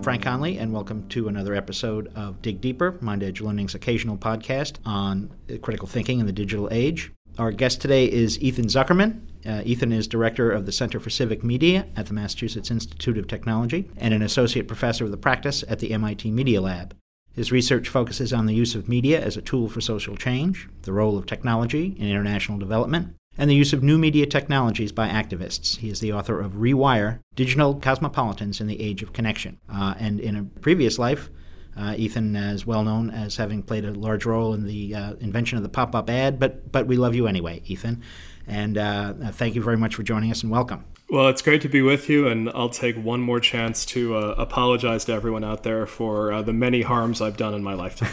I'm Frank Conley, and welcome to another episode of Dig Deeper, MindEdge Learning's occasional podcast on critical thinking in the digital age. Our guest today is Ethan Zuckerman. Uh, Ethan is director of the Center for Civic Media at the Massachusetts Institute of Technology and an associate professor of the practice at the MIT Media Lab. His research focuses on the use of media as a tool for social change, the role of technology in international development, and the use of new media technologies by activists. He is the author of Rewire Digital Cosmopolitans in the Age of Connection. Uh, and in a previous life, uh, Ethan is well known as having played a large role in the uh, invention of the pop up ad, but, but we love you anyway, Ethan. And uh, thank you very much for joining us and welcome. Well, it's great to be with you, and I'll take one more chance to uh, apologize to everyone out there for uh, the many harms I've done in my lifetime.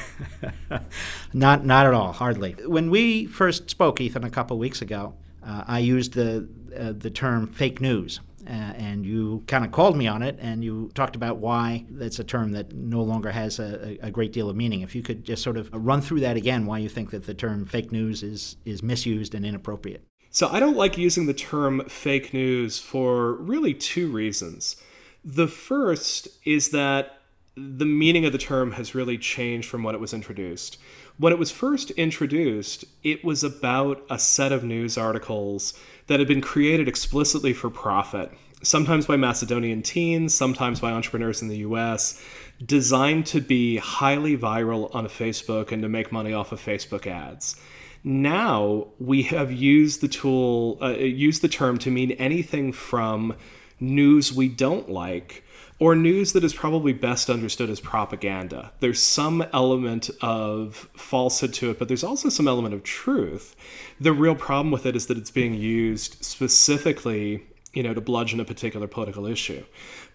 not, not at all, hardly. When we first spoke, Ethan, a couple weeks ago, uh, I used the uh, the term fake news. Uh, and you kind of called me on it, and you talked about why that's a term that no longer has a, a, great deal of meaning. If you could just sort of run through that again, why you think that the term fake news is is misused and inappropriate. So I don't like using the term fake news for really two reasons. The first is that the meaning of the term has really changed from when it was introduced. When it was first introduced, it was about a set of news articles that had been created explicitly for profit, sometimes by Macedonian teens, sometimes by entrepreneurs in the US, designed to be highly viral on Facebook and to make money off of Facebook ads. Now we have used the tool, uh, used the term to mean anything from news we don't like or news that is probably best understood as propaganda. There's some element of falsehood to it, but there's also some element of truth. The real problem with it is that it's being used specifically, you know, to bludgeon a particular political issue.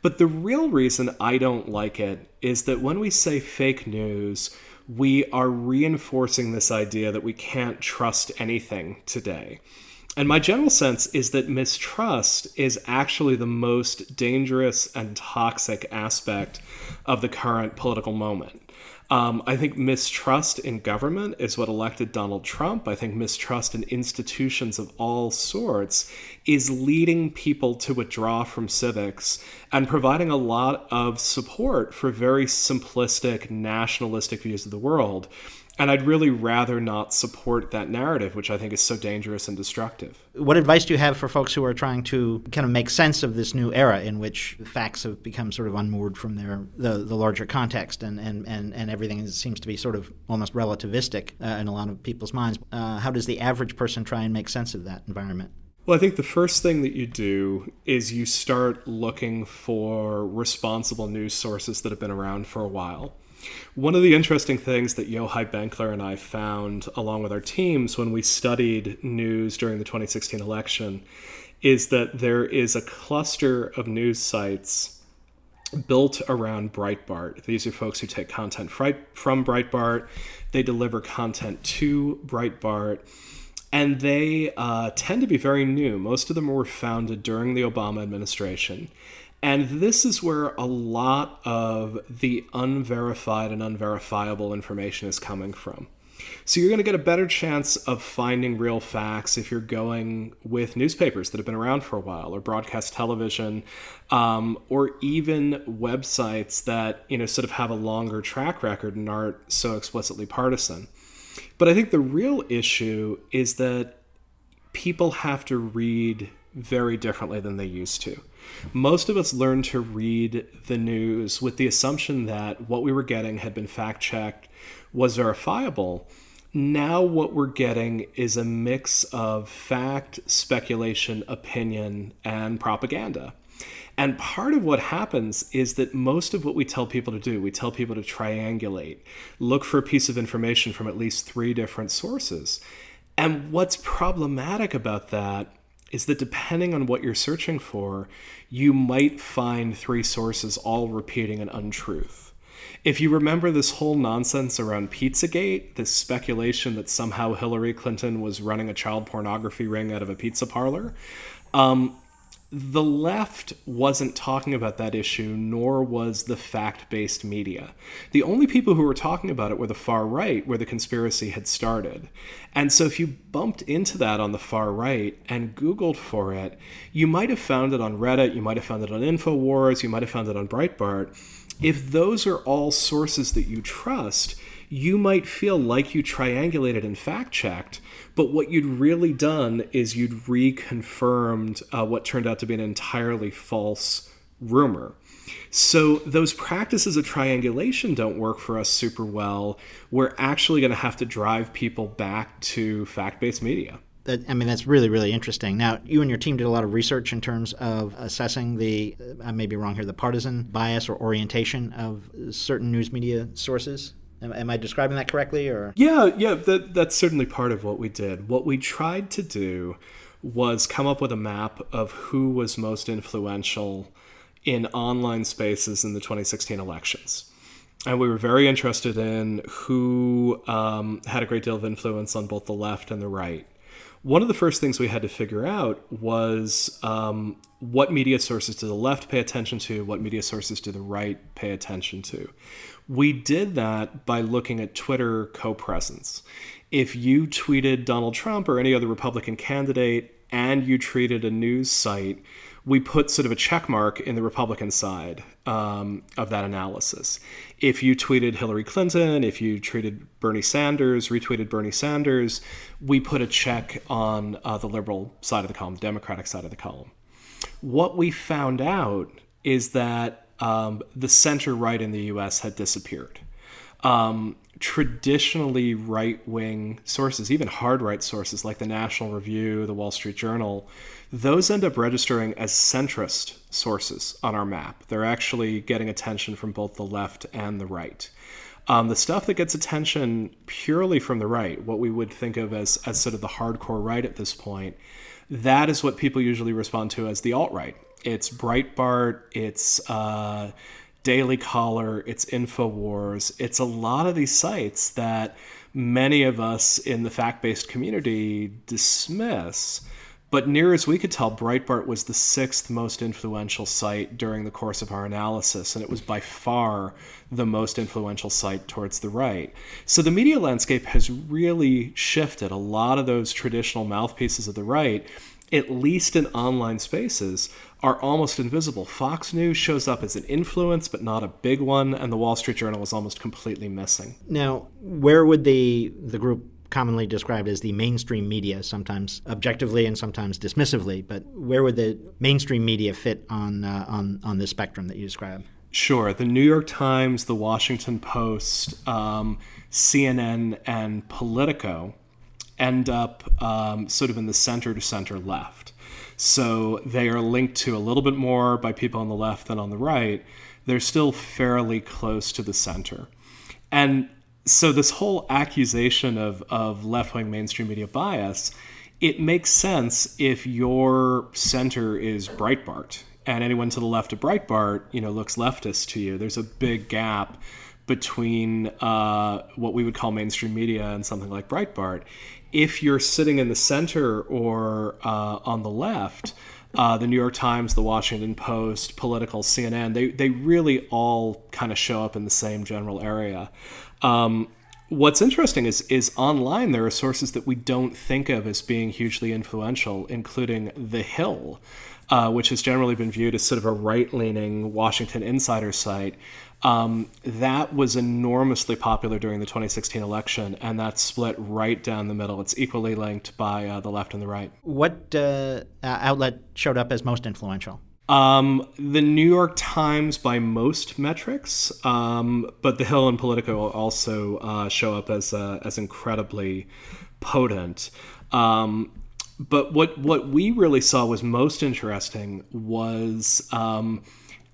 But the real reason I don't like it is that when we say fake news, we are reinforcing this idea that we can't trust anything today. And my general sense is that mistrust is actually the most dangerous and toxic aspect of the current political moment. Um, I think mistrust in government is what elected Donald Trump. I think mistrust in institutions of all sorts is leading people to withdraw from civics and providing a lot of support for very simplistic nationalistic views of the world and I'd really rather not support that narrative, which I think is so dangerous and destructive. What advice do you have for folks who are trying to kind of make sense of this new era in which facts have become sort of unmoored from their the, the larger context and, and, and, and everything seems to be sort of almost relativistic uh, in a lot of people's minds? Uh, how does the average person try and make sense of that environment? Well, I think the first thing that you do is you start looking for responsible news sources that have been around for a while. One of the interesting things that Yochai Benkler and I found, along with our teams, when we studied news during the 2016 election, is that there is a cluster of news sites built around Breitbart. These are folks who take content from Breitbart, they deliver content to Breitbart, and they uh, tend to be very new. Most of them were founded during the Obama administration. And this is where a lot of the unverified and unverifiable information is coming from. So you're going to get a better chance of finding real facts if you're going with newspapers that have been around for a while, or broadcast television, um, or even websites that you know sort of have a longer track record and aren't so explicitly partisan. But I think the real issue is that people have to read very differently than they used to. Most of us learned to read the news with the assumption that what we were getting had been fact checked, was verifiable. Now, what we're getting is a mix of fact, speculation, opinion, and propaganda. And part of what happens is that most of what we tell people to do, we tell people to triangulate, look for a piece of information from at least three different sources. And what's problematic about that is that depending on what you're searching for, you might find three sources all repeating an untruth. If you remember this whole nonsense around Pizzagate, this speculation that somehow Hillary Clinton was running a child pornography ring out of a pizza parlor, um, the left wasn't talking about that issue, nor was the fact based media. The only people who were talking about it were the far right, where the conspiracy had started. And so, if you bumped into that on the far right and Googled for it, you might have found it on Reddit, you might have found it on InfoWars, you might have found it on Breitbart. if those are all sources that you trust, you might feel like you triangulated and fact checked, but what you'd really done is you'd reconfirmed uh, what turned out to be an entirely false rumor. So those practices of triangulation don't work for us super well. We're actually going to have to drive people back to fact-based media. That, I mean, that's really, really interesting. Now, you and your team did a lot of research in terms of assessing the, I may be wrong here, the partisan bias or orientation of certain news media sources. Am, am I describing that correctly? Or yeah, yeah, that, that's certainly part of what we did. What we tried to do was come up with a map of who was most influential in online spaces in the 2016 elections. And we were very interested in who um, had a great deal of influence on both the left and the right. One of the first things we had to figure out was um, what media sources do the left pay attention to, what media sources do the right pay attention to. We did that by looking at Twitter co presence. If you tweeted Donald Trump or any other Republican candidate and you treated a news site, we put sort of a check mark in the Republican side um, of that analysis. If you tweeted Hillary Clinton, if you tweeted Bernie Sanders, retweeted Bernie Sanders, we put a check on uh, the liberal side of the column, the Democratic side of the column. What we found out is that um, the center right in the US had disappeared. Um, traditionally right wing sources, even hard right sources like the National Review, the Wall Street Journal, those end up registering as centrist sources on our map. They're actually getting attention from both the left and the right. Um, the stuff that gets attention purely from the right, what we would think of as, as sort of the hardcore right at this point, that is what people usually respond to as the alt right. It's Breitbart, it's uh, Daily Caller, it's InfoWars, it's a lot of these sites that many of us in the fact based community dismiss but near as we could tell, Breitbart was the sixth most influential site during the course of our analysis, and it was by far the most influential site towards the right. So the media landscape has really shifted. A lot of those traditional mouthpieces of the right, at least in online spaces, are almost invisible. Fox News shows up as an influence, but not a big one, and the Wall Street Journal is almost completely missing. Now, where would the the group commonly described as the mainstream media, sometimes objectively and sometimes dismissively. But where would the mainstream media fit on uh, on on this spectrum that you describe? Sure, the New York Times, the Washington Post, um, CNN, and Politico end up um, sort of in the center to center left. So they are linked to a little bit more by people on the left than on the right. They're still fairly close to the center. And so this whole accusation of, of left-wing mainstream media bias it makes sense if your center is breitbart and anyone to the left of breitbart you know looks leftist to you there's a big gap between uh, what we would call mainstream media and something like breitbart if you're sitting in the center or uh, on the left uh, the New York Times, the Washington Post, Politico, CNN, they, they really all kind of show up in the same general area. Um, what's interesting is is online there are sources that we don't think of as being hugely influential, including The Hill, uh, which has generally been viewed as sort of a right leaning Washington insider site. Um, that was enormously popular during the 2016 election, and that's split right down the middle. It's equally linked by uh, the left and the right. What uh, outlet showed up as most influential? Um, the New York Times by most metrics, um, but The Hill and Politico also uh, show up as uh, as incredibly potent. Um, but what what we really saw was most interesting was um,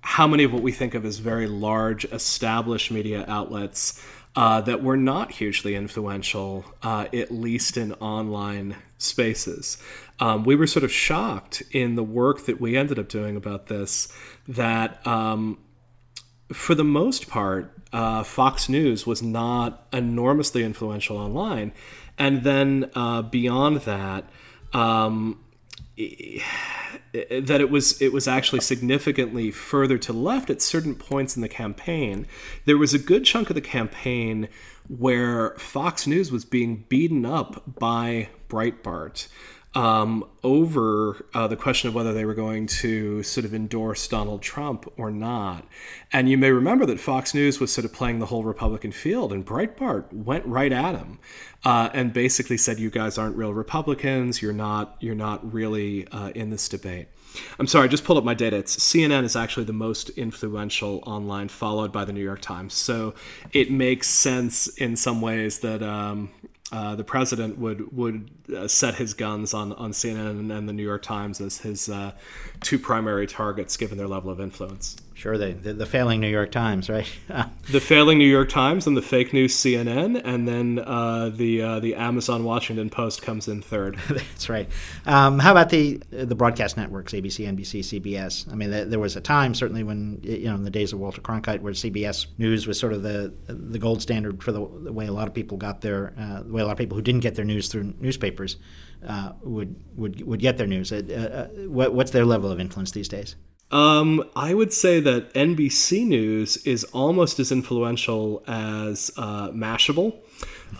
how many of what we think of as very large established media outlets uh, that were not hugely influential, uh, at least in online spaces. Um, we were sort of shocked in the work that we ended up doing about this that, um, for the most part, uh, Fox News was not enormously influential online. And then uh, beyond that, um, that it was it was actually significantly further to left at certain points in the campaign. There was a good chunk of the campaign where Fox News was being beaten up by Breitbart. um, over uh, the question of whether they were going to sort of endorse Donald Trump or not. And you may remember that Fox News was sort of playing the whole Republican field, and Breitbart went right at him uh, and basically said, "You guys aren't real Republicans. You're not. You're not really uh, in this debate." I'm sorry, I just pulled up my data. It's CNN is actually the most influential online, followed by the New York Times. So it makes sense in some ways that um, uh, the president would would uh, set his guns on on CNN and the New York Times as his uh, two primary targets, given their level of influence. Sure, the, the, the failing New York Times, right? the failing New York Times and the fake news CNN, and then uh, the uh, the Amazon Washington Post comes in third. That's right. Um, how about the the broadcast networks, ABC, NBC, CBS? I mean, there was a time certainly when you know in the days of Walter Cronkite, where CBS News was sort of the the gold standard for the, the way a lot of people got their uh, the way a lot of people who didn't get their news through newspapers uh, would would would get their news. Uh, uh, what, what's their level of influence these days? Um, I would say that NBC News is almost as influential as uh, Mashable,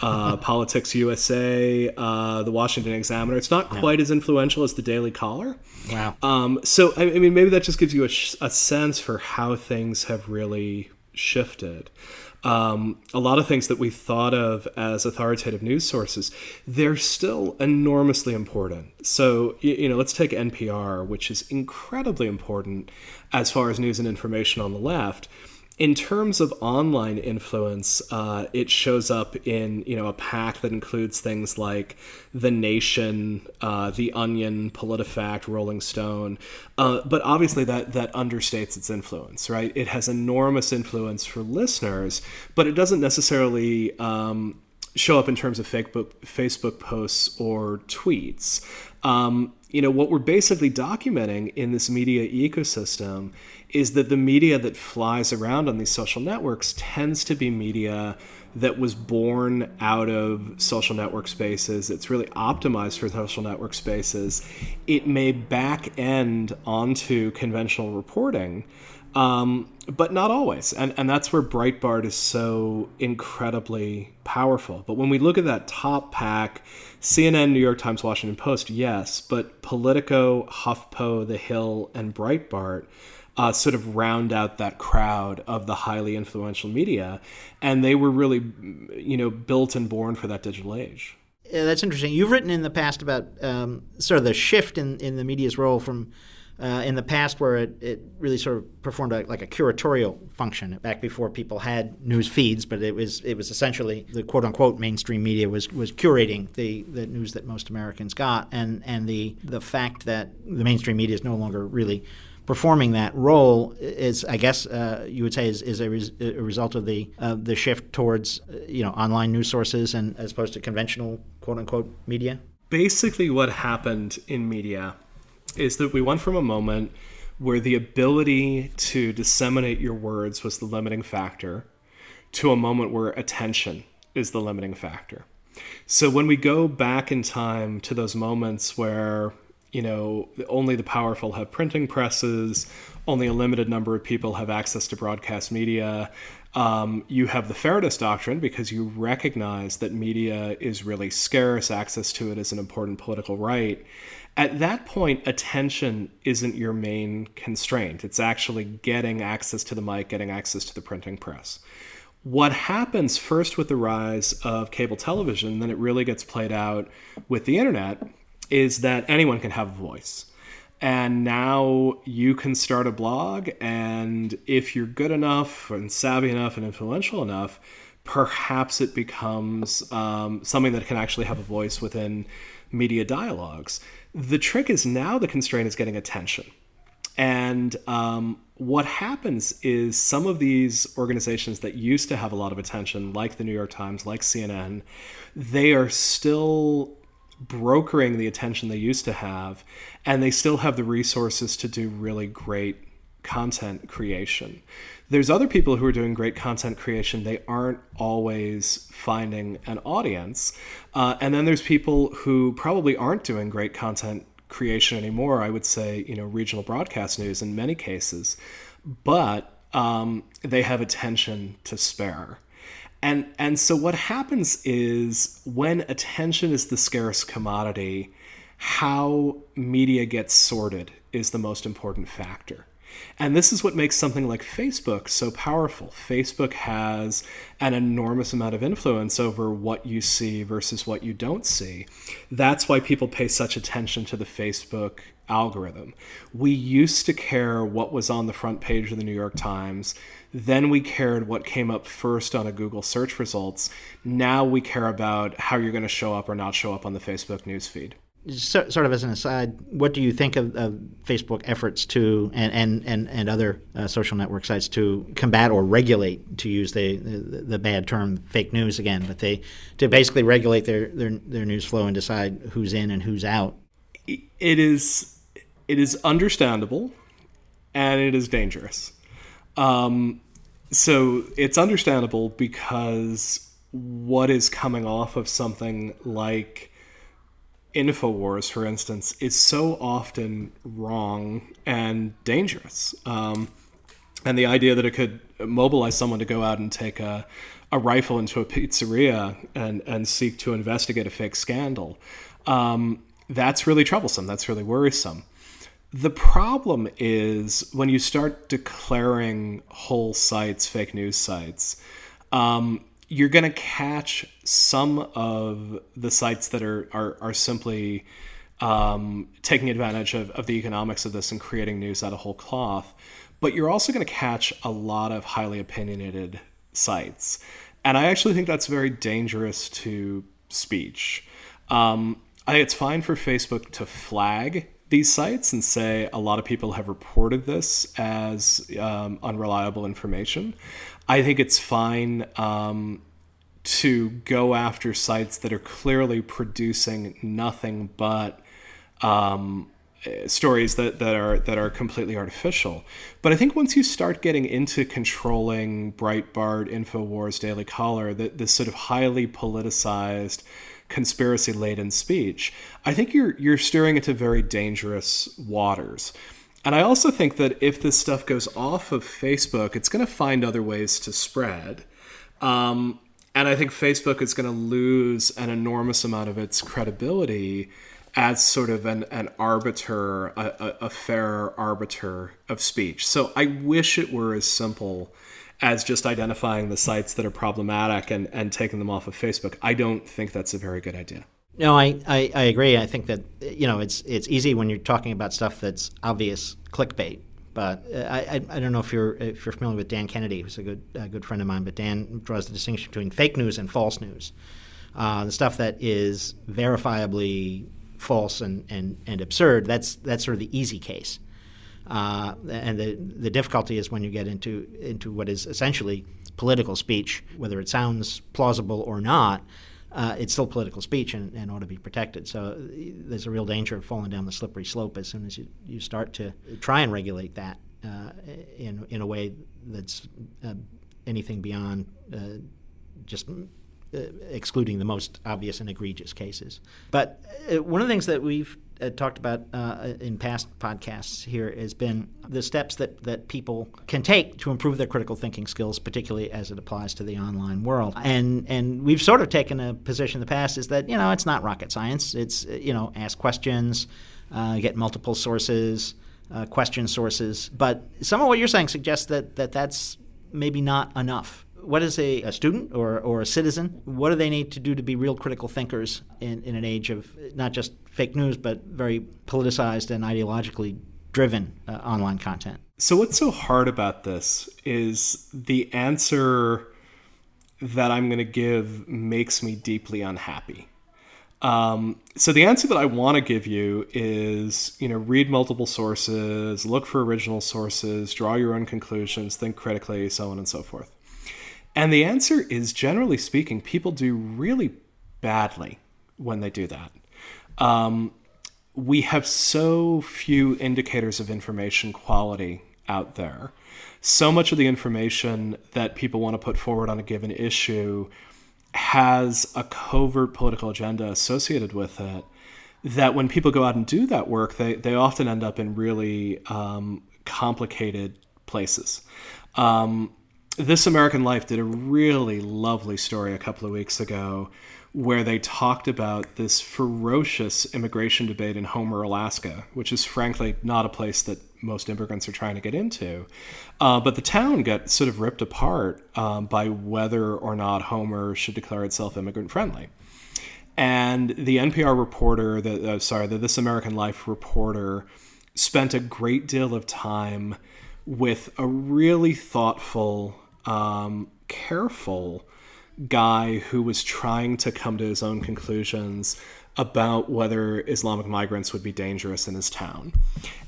uh, PoliticusUSA, uh, the Washington Examiner. It's not quite yeah. as influential as the Daily Caller. Wow. Um, so, I, I, mean, maybe that just gives you a, sh- a sense for how things have really shifted um, a lot of things that we thought of as authoritative news sources, they're still enormously important. So, you know, let's take NPR, which is incredibly important as far as news and information on the left in terms of online influence, uh, it shows up in you know a pack that includes things like The Nation, uh, The Onion, PolitiFact, Rolling Stone. Uh, but obviously, that that understates its influence, right? It has enormous influence for listeners, but it doesn't necessarily. Um, show up in terms of Facebook, Facebook posts or tweets. Um, you know, what we're basically documenting in this media ecosystem is that the media that flies around on these social networks tends to be media that was born out of social network spaces. It's really optimized for social network spaces. It may back end onto conventional reporting, um, but not always. And, and that's where Breitbart is so incredibly powerful. But when we look at that top pack, CNN, New York Times, Washington Post, yes, but Politico, HuffPo, The Hill, and Breitbart uh, sort of round out that crowd of the highly influential media, and they were really, you know, built and born for that digital age. Yeah, that's interesting. You've written in the past about um, sort of the shift in, in the media's role from uh, in the past where it, it really sort of performed a, like a curatorial function back before people had news feeds, but it was it was essentially the quote unquote mainstream media was was curating the, the news that most Americans got, and and the the fact that the mainstream media is no longer really performing that role is, I guess, uh, you would say, is, is a, res- a, result of the uh, the shift towards uh, you know online news sources and as opposed to conventional quote unquote media. Basically, what happened in media is that we went from a moment where the ability to disseminate your words was the limiting factor to a moment where attention is the limiting factor. So when we go back in time to those moments where you know, only the powerful have printing presses, only a limited number of people have access to broadcast media. Um, you have the fairness doctrine because you recognize that media is really scarce, access to it is an important political right. At that point, attention isn't your main constraint. It's actually getting access to the mic, getting access to the printing press. What happens first with the rise of cable television, then it really gets played out with the internet, is that anyone can have a voice. And now you can start a blog, and if you're good enough and savvy enough and influential enough, perhaps it becomes um, something that can actually have a voice within media dialogues. The trick is now the constraint is getting attention. And um, what happens is some of these organizations that used to have a lot of attention, like the New York Times, like CNN, they are still brokering the attention they used to have, and they still have the resources to do really great content creation. There's other people who are doing great content creation. They aren't always finding an audience. Uh, and then there's people who probably aren't doing great content creation anymore. I would say, you know, regional broadcast news in many cases, but um, they have attention to spare. And and so what happens is when attention is the scarce commodity, how media gets sorted is the most important factor. And this is what makes something like Facebook so powerful. Facebook has an enormous amount of influence over what you see versus what you don't see. That's why people pay such attention to the Facebook algorithm. We used to care what was on the front page of the New York Times. Then we cared what came up first on a Google search results. Now we care about how you're going to show up or not show up on the Facebook newsfeed sort of as an aside, what do you think of, of Facebook efforts to and and and, and other uh, social network sites to combat or regulate, to use the, the, the bad term, fake news again, but they to basically regulate their, their their news flow and decide who's in and who's out. It is it is understandable, and it is dangerous. Um, so it's understandable because what is coming off of something like InfoWars, for instance, is so often wrong and dangerous. Um, and the idea that it could mobilize someone to go out and take a, a rifle into a pizzeria and, and seek to investigate a fake scandal, um, that's really troublesome. That's really worrisome. The problem is when you start declaring whole sites fake news sites, um, you're going to catch some of the sites that are are, are simply um, taking advantage of, of the economics of this and creating news out of whole cloth. But you're also going to catch a lot of highly opinionated sites. And I actually think that's very dangerous to speech. Um, I think it's fine for Facebook to flag these sites and say a lot of people have reported this as um, unreliable information. I think it's fine um, to go after sites that are clearly producing nothing but um, stories that, that are that are completely artificial. But I think once you start getting into controlling Breitbart, Infowars, Daily Caller, that this sort of highly politicized, conspiracy laden speech, I think you're you're steering into very dangerous waters. And I also think that if this stuff goes off of Facebook, it's going to find other ways to spread. Um, and I think Facebook is going to lose an enormous amount of its credibility as sort of an, an arbiter, a, a, fair arbiter of speech. So I wish it were as simple as just identifying the sites that are problematic and, and taking them off of Facebook. I don't think that's a very good idea. No, I, I, I, agree. I think that you know it's it's easy when you're talking about stuff that's obvious clickbait. But uh, I, I, I don't know if you're if you're familiar with Dan Kennedy, who's a good a good friend of mine. But Dan draws the distinction between fake news and false news. Uh, the stuff that is verifiably false and, and, and absurd. That's that's sort of the easy case. Uh, and the the difficulty is when you get into into what is essentially political speech, whether it sounds plausible or not uh, it's still political speech and, and, ought to be protected. So there's a real danger of falling down the slippery slope as soon as you, you start to try and regulate that uh, in, in a way that's uh, anything beyond uh, just uh, excluding the most obvious and egregious cases. But uh, one of the things that we've uh, talked about uh, in past podcasts here has been the steps that, that people can take to improve their critical thinking skills, particularly as it applies to the online world. And and we've sort of taken a position in the past is that you know it's not rocket science. It's you know ask questions, uh, get multiple sources, uh, question sources. But some of what you're saying suggests that, that that's maybe not enough what is a, a student or, or a citizen? What do they need to do to be real critical thinkers in, in an age of not just fake news, but very politicized and ideologically driven uh, online content? So, what's so hard about this is the answer that I'm going to give makes me deeply unhappy. Um, so the answer that I want to give you is, you know, read multiple sources, look for original sources, draw your own conclusions, think critically, so on and so forth. And the answer is generally speaking, people do really badly when they do that. Um, we have so few indicators of information quality out there. So much of the information that people want to put forward on a given issue has a covert political agenda associated with it that when people go out and do that work, they, they often end up in really um, complicated places. Um, this American Life did a really lovely story a couple of weeks ago where they talked about this ferocious immigration debate in Homer, Alaska, which is frankly not a place that most immigrants are trying to get into. Uh, but the town got sort of ripped apart um, by whether or not Homer should declare itself immigrant friendly. And the NPR reporter, the, uh, sorry, the This American Life reporter, spent a great deal of time with a really thoughtful, um, careful guy who was trying to come to his own conclusions about whether Islamic migrants would be dangerous in his town.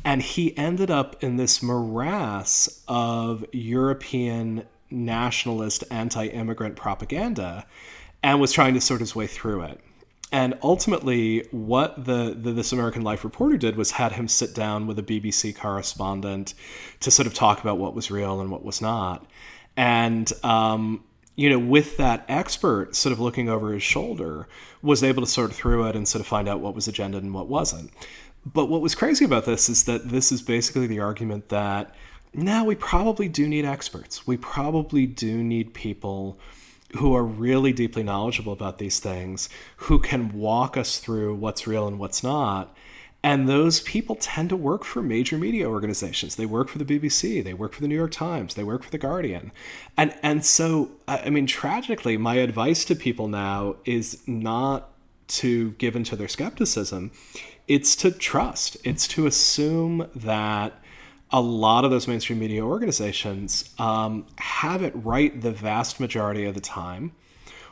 And he ended up in this morass of European nationalist anti immigrant propaganda and was trying to sort his way through it. And ultimately, what the, the, This American Life reporter did was had him sit down with a BBC correspondent to sort of talk about what was real and what was not. And um, you know, with that expert sort of looking over his shoulder, was able to sort of through it and sort of find out what was agenda and what wasn't. But what was crazy about this is that this is basically the argument that now we probably do need experts. We probably do need people who are really deeply knowledgeable about these things, who can walk us through what's real and what's not. And those people tend to work for major media organizations. They work for the BBC, they work for the New York Times, they work for the Guardian. And and so I mean tragically my advice to people now is not to give into their skepticism. It's to trust. It's to assume that a lot of those mainstream media organizations um, have it right the vast majority of the time.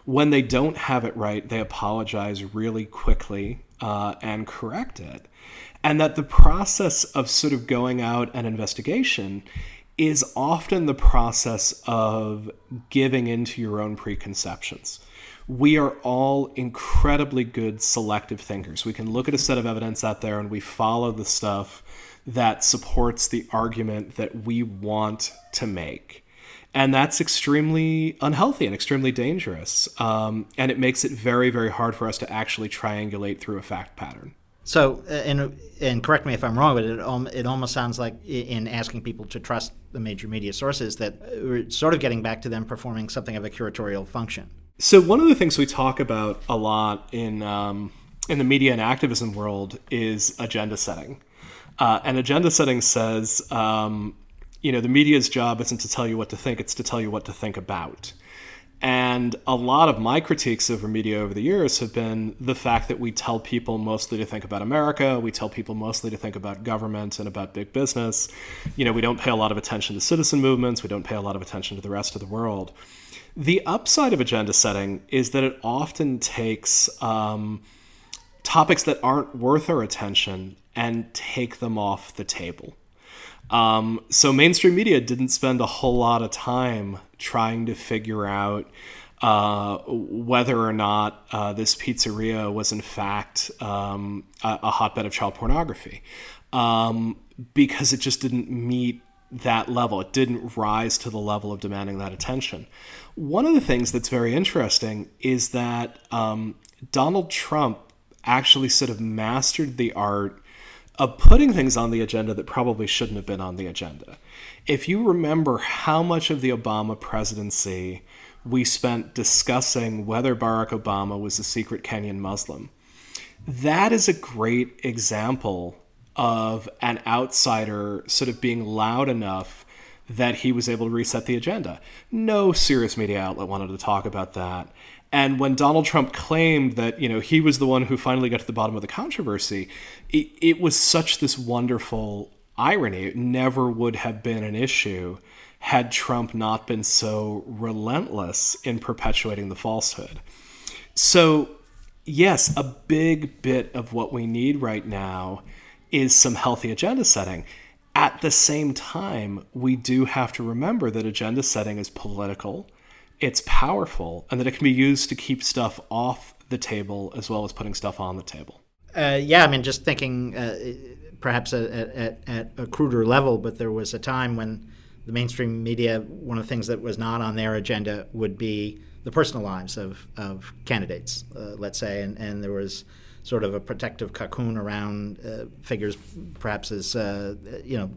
When they don't have it right, they apologize really quickly uh, and correct it. And that the process of sort of going out an investigation is often the process of giving into your own preconceptions. We are all incredibly good selective thinkers. We can look at a set of evidence out there and we follow the stuff that supports the argument that we want to make. And that's extremely unhealthy and extremely dangerous. Um, and it makes it very, very hard for us to actually triangulate through a fact pattern. So, uh, and and correct me if I'm wrong, but it it almost sounds like in asking people to trust the major media sources that we're sort of getting back to them performing something of a curatorial function. So, one of the things we talk about a lot in um, in the media and activism world is agenda setting. Uh, and agenda setting says, um, you know, the media's job isn't to tell you what to think; it's to tell you what to think about. And a lot of my critiques of media over the years have been the fact that we tell people mostly to think about America, we tell people mostly to think about government and about big business. You know, we don't pay a lot of attention to citizen movements, we don't pay a lot of attention to the rest of the world. The upside of agenda setting is that it often takes um, topics that aren't worth our attention and take them off the table. Um, so mainstream media didn't spend a whole lot of time trying to figure out uh, whether or not uh, this pizzeria was in fact um, a, a, hotbed of child pornography, um, because it just didn't meet that level. It didn't rise to the level of demanding that attention. One of the things that's very interesting is that um, Donald Trump actually sort of mastered the art of putting things on the agenda that probably shouldn't have been on the agenda. If you remember how much of the Obama presidency we spent discussing whether Barack Obama was a secret Kenyan Muslim, that is a great example of an outsider sort of being loud enough that he was able to reset the agenda. No serious media outlet wanted to talk about that. And when Donald Trump claimed that you know he was the one who finally got to the bottom of the controversy, it, it was such this wonderful irony. It never would have been an issue had Trump not been so relentless in perpetuating the falsehood. So, yes, a big bit of what we need right now is some healthy agenda setting. At the same time, we do have to remember that agenda setting is political it's powerful and that it can be used to keep stuff off the table as well as putting stuff on the table. Uh, yeah, I mean, just thinking uh, perhaps at, at, at, a cruder level, but there was a time when the mainstream media, one of the things that was not on their agenda would be the personal lives of, of candidates, uh, let's say, and, and there was sort of a protective cocoon around uh, figures perhaps as, uh, you know,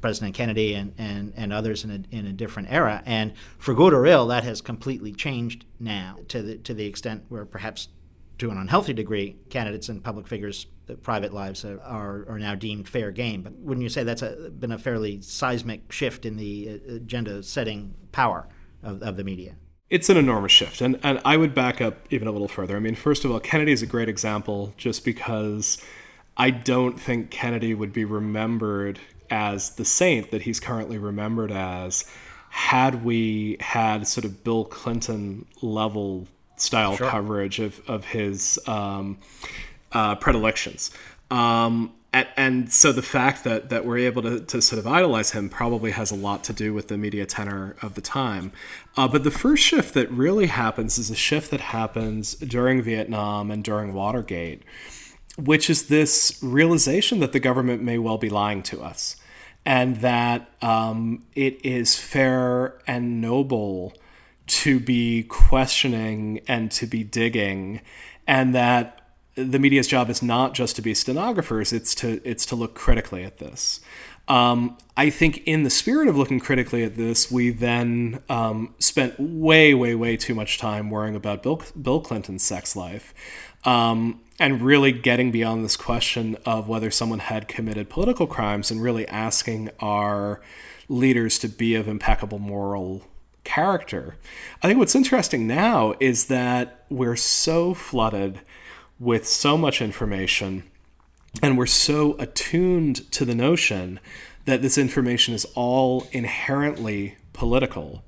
President Kennedy and, and, and others in a, in a different era. And for good or ill, that has completely changed now to the, to the extent where perhaps to an unhealthy degree, candidates and public figures' private lives are, are now deemed fair game. But wouldn't you say that's a, been a fairly seismic shift in the uh, agenda setting power of, of the media? It's an enormous shift. And, and I would back up even a little further. I mean, first of all, Kennedy is a great example just because I don't think Kennedy would be remembered as the saint that he's currently remembered as had we had sort of Bill Clinton level style sure. coverage of, of his um, uh, predilections. Um, and, and, so the fact that, that we're able to, to sort of idolize him probably has a lot to do with the media tenor of the time. Uh, but the first shift that really happens is a shift that happens during Vietnam and during Watergate, which is this realization that the government may well be lying to us and that um, it is fair and noble to be questioning and to be digging, and that the media's job is not just to be stenographers; it's to it's to look critically at this. Um, I think, in the spirit of looking critically at this, we then um, spent way, way, way too much time worrying about Bill, Bill Clinton's sex life. Um, and really getting beyond this question of whether someone had committed political crimes and really asking our leaders to be of impeccable moral character. I think what's interesting now is that we're so flooded with so much information and we're so attuned to the notion that this information is all inherently political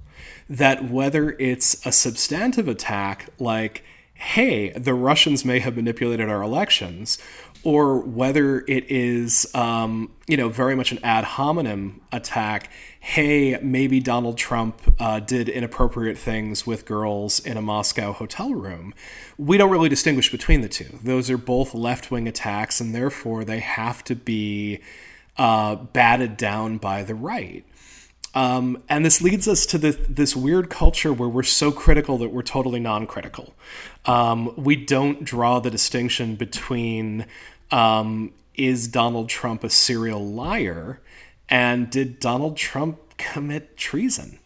that whether it's a substantive attack like hey, the Russians may have manipulated our elections, or whether it is, um, you know, very much an ad hominem attack. Hey, maybe Donald Trump uh, did inappropriate things with girls in a Moscow hotel room. We don't really distinguish between the two. Those are both left wing attacks, and therefore they have to be uh, batted down by the right. Um, and this leads us to the, this weird culture where we're so critical that we're totally non critical. Um, we don't draw the distinction between um, is Donald Trump a serial liar and did Donald Trump commit treason?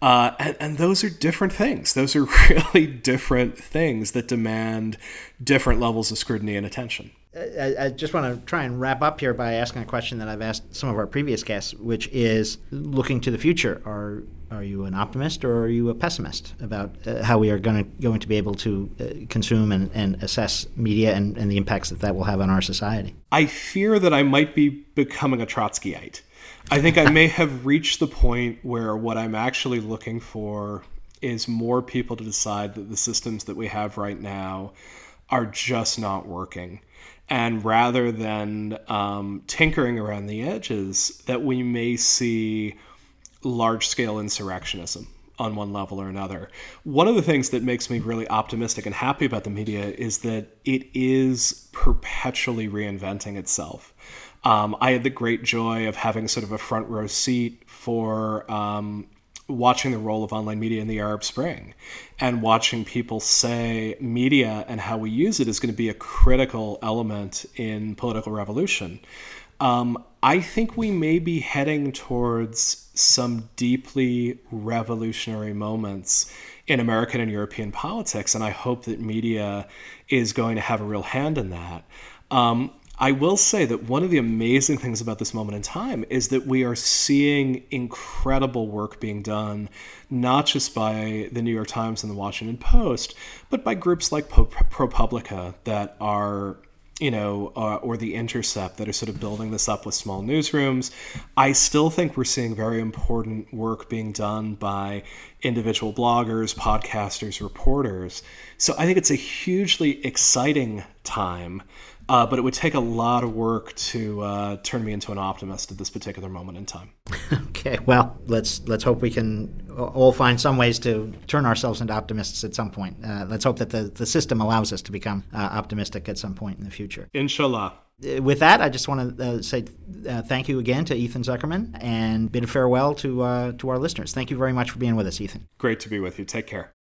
Uh, and, and, those are different things. Those are really different things that demand different levels of scrutiny and attention. I, I, just want to try and wrap up here by asking a question that I've asked some of our previous guests, which is looking to the future. Are are you an optimist or are you a pessimist about uh, how we are going to going to be able to uh, consume and, and assess media and, and the impacts that that will have on our society? I fear that I might be becoming a Trotskyite. I think I may have reached the point where what I'm actually looking for is more people to decide that the systems that we have right now are just not working and rather than um, tinkering around the edges, that we may see large scale insurrectionism on one level or another. One of the things that makes me really optimistic and happy about the media is that it is perpetually reinventing itself. Um, I had the great joy of having sort of a front row seat for um, watching the role of online media in the Arab Spring and watching people say media and how we use it is going to be a critical element in political revolution. Um, I think we may be heading towards some deeply revolutionary moments in American and European politics, and I hope that media is going to have a real hand in that. Um, I will say that one of the amazing things about this moment in time is that we are seeing incredible work being done, not just by the New York Times and the Washington Post, but by groups like ProPublica that are you know, uh, or the Intercept that are sort of building this up with small newsrooms. I still think we're seeing very important work being done by individual bloggers, podcasters, reporters. So I think it's a hugely exciting time uh, but it would take a lot of work to uh, turn me into an optimist at this particular moment in time. okay, well, let's let's hope we can all find some ways to turn ourselves into optimists at some point. Uh, let's hope that the, the system allows us to become uh, optimistic at some point in the future. Inshallah. Uh, with that, I just want to uh, say thank you again to Ethan Zuckerman and bid farewell to to our listeners. Thank you very much for being with us, Ethan. Great to be with you. Take care.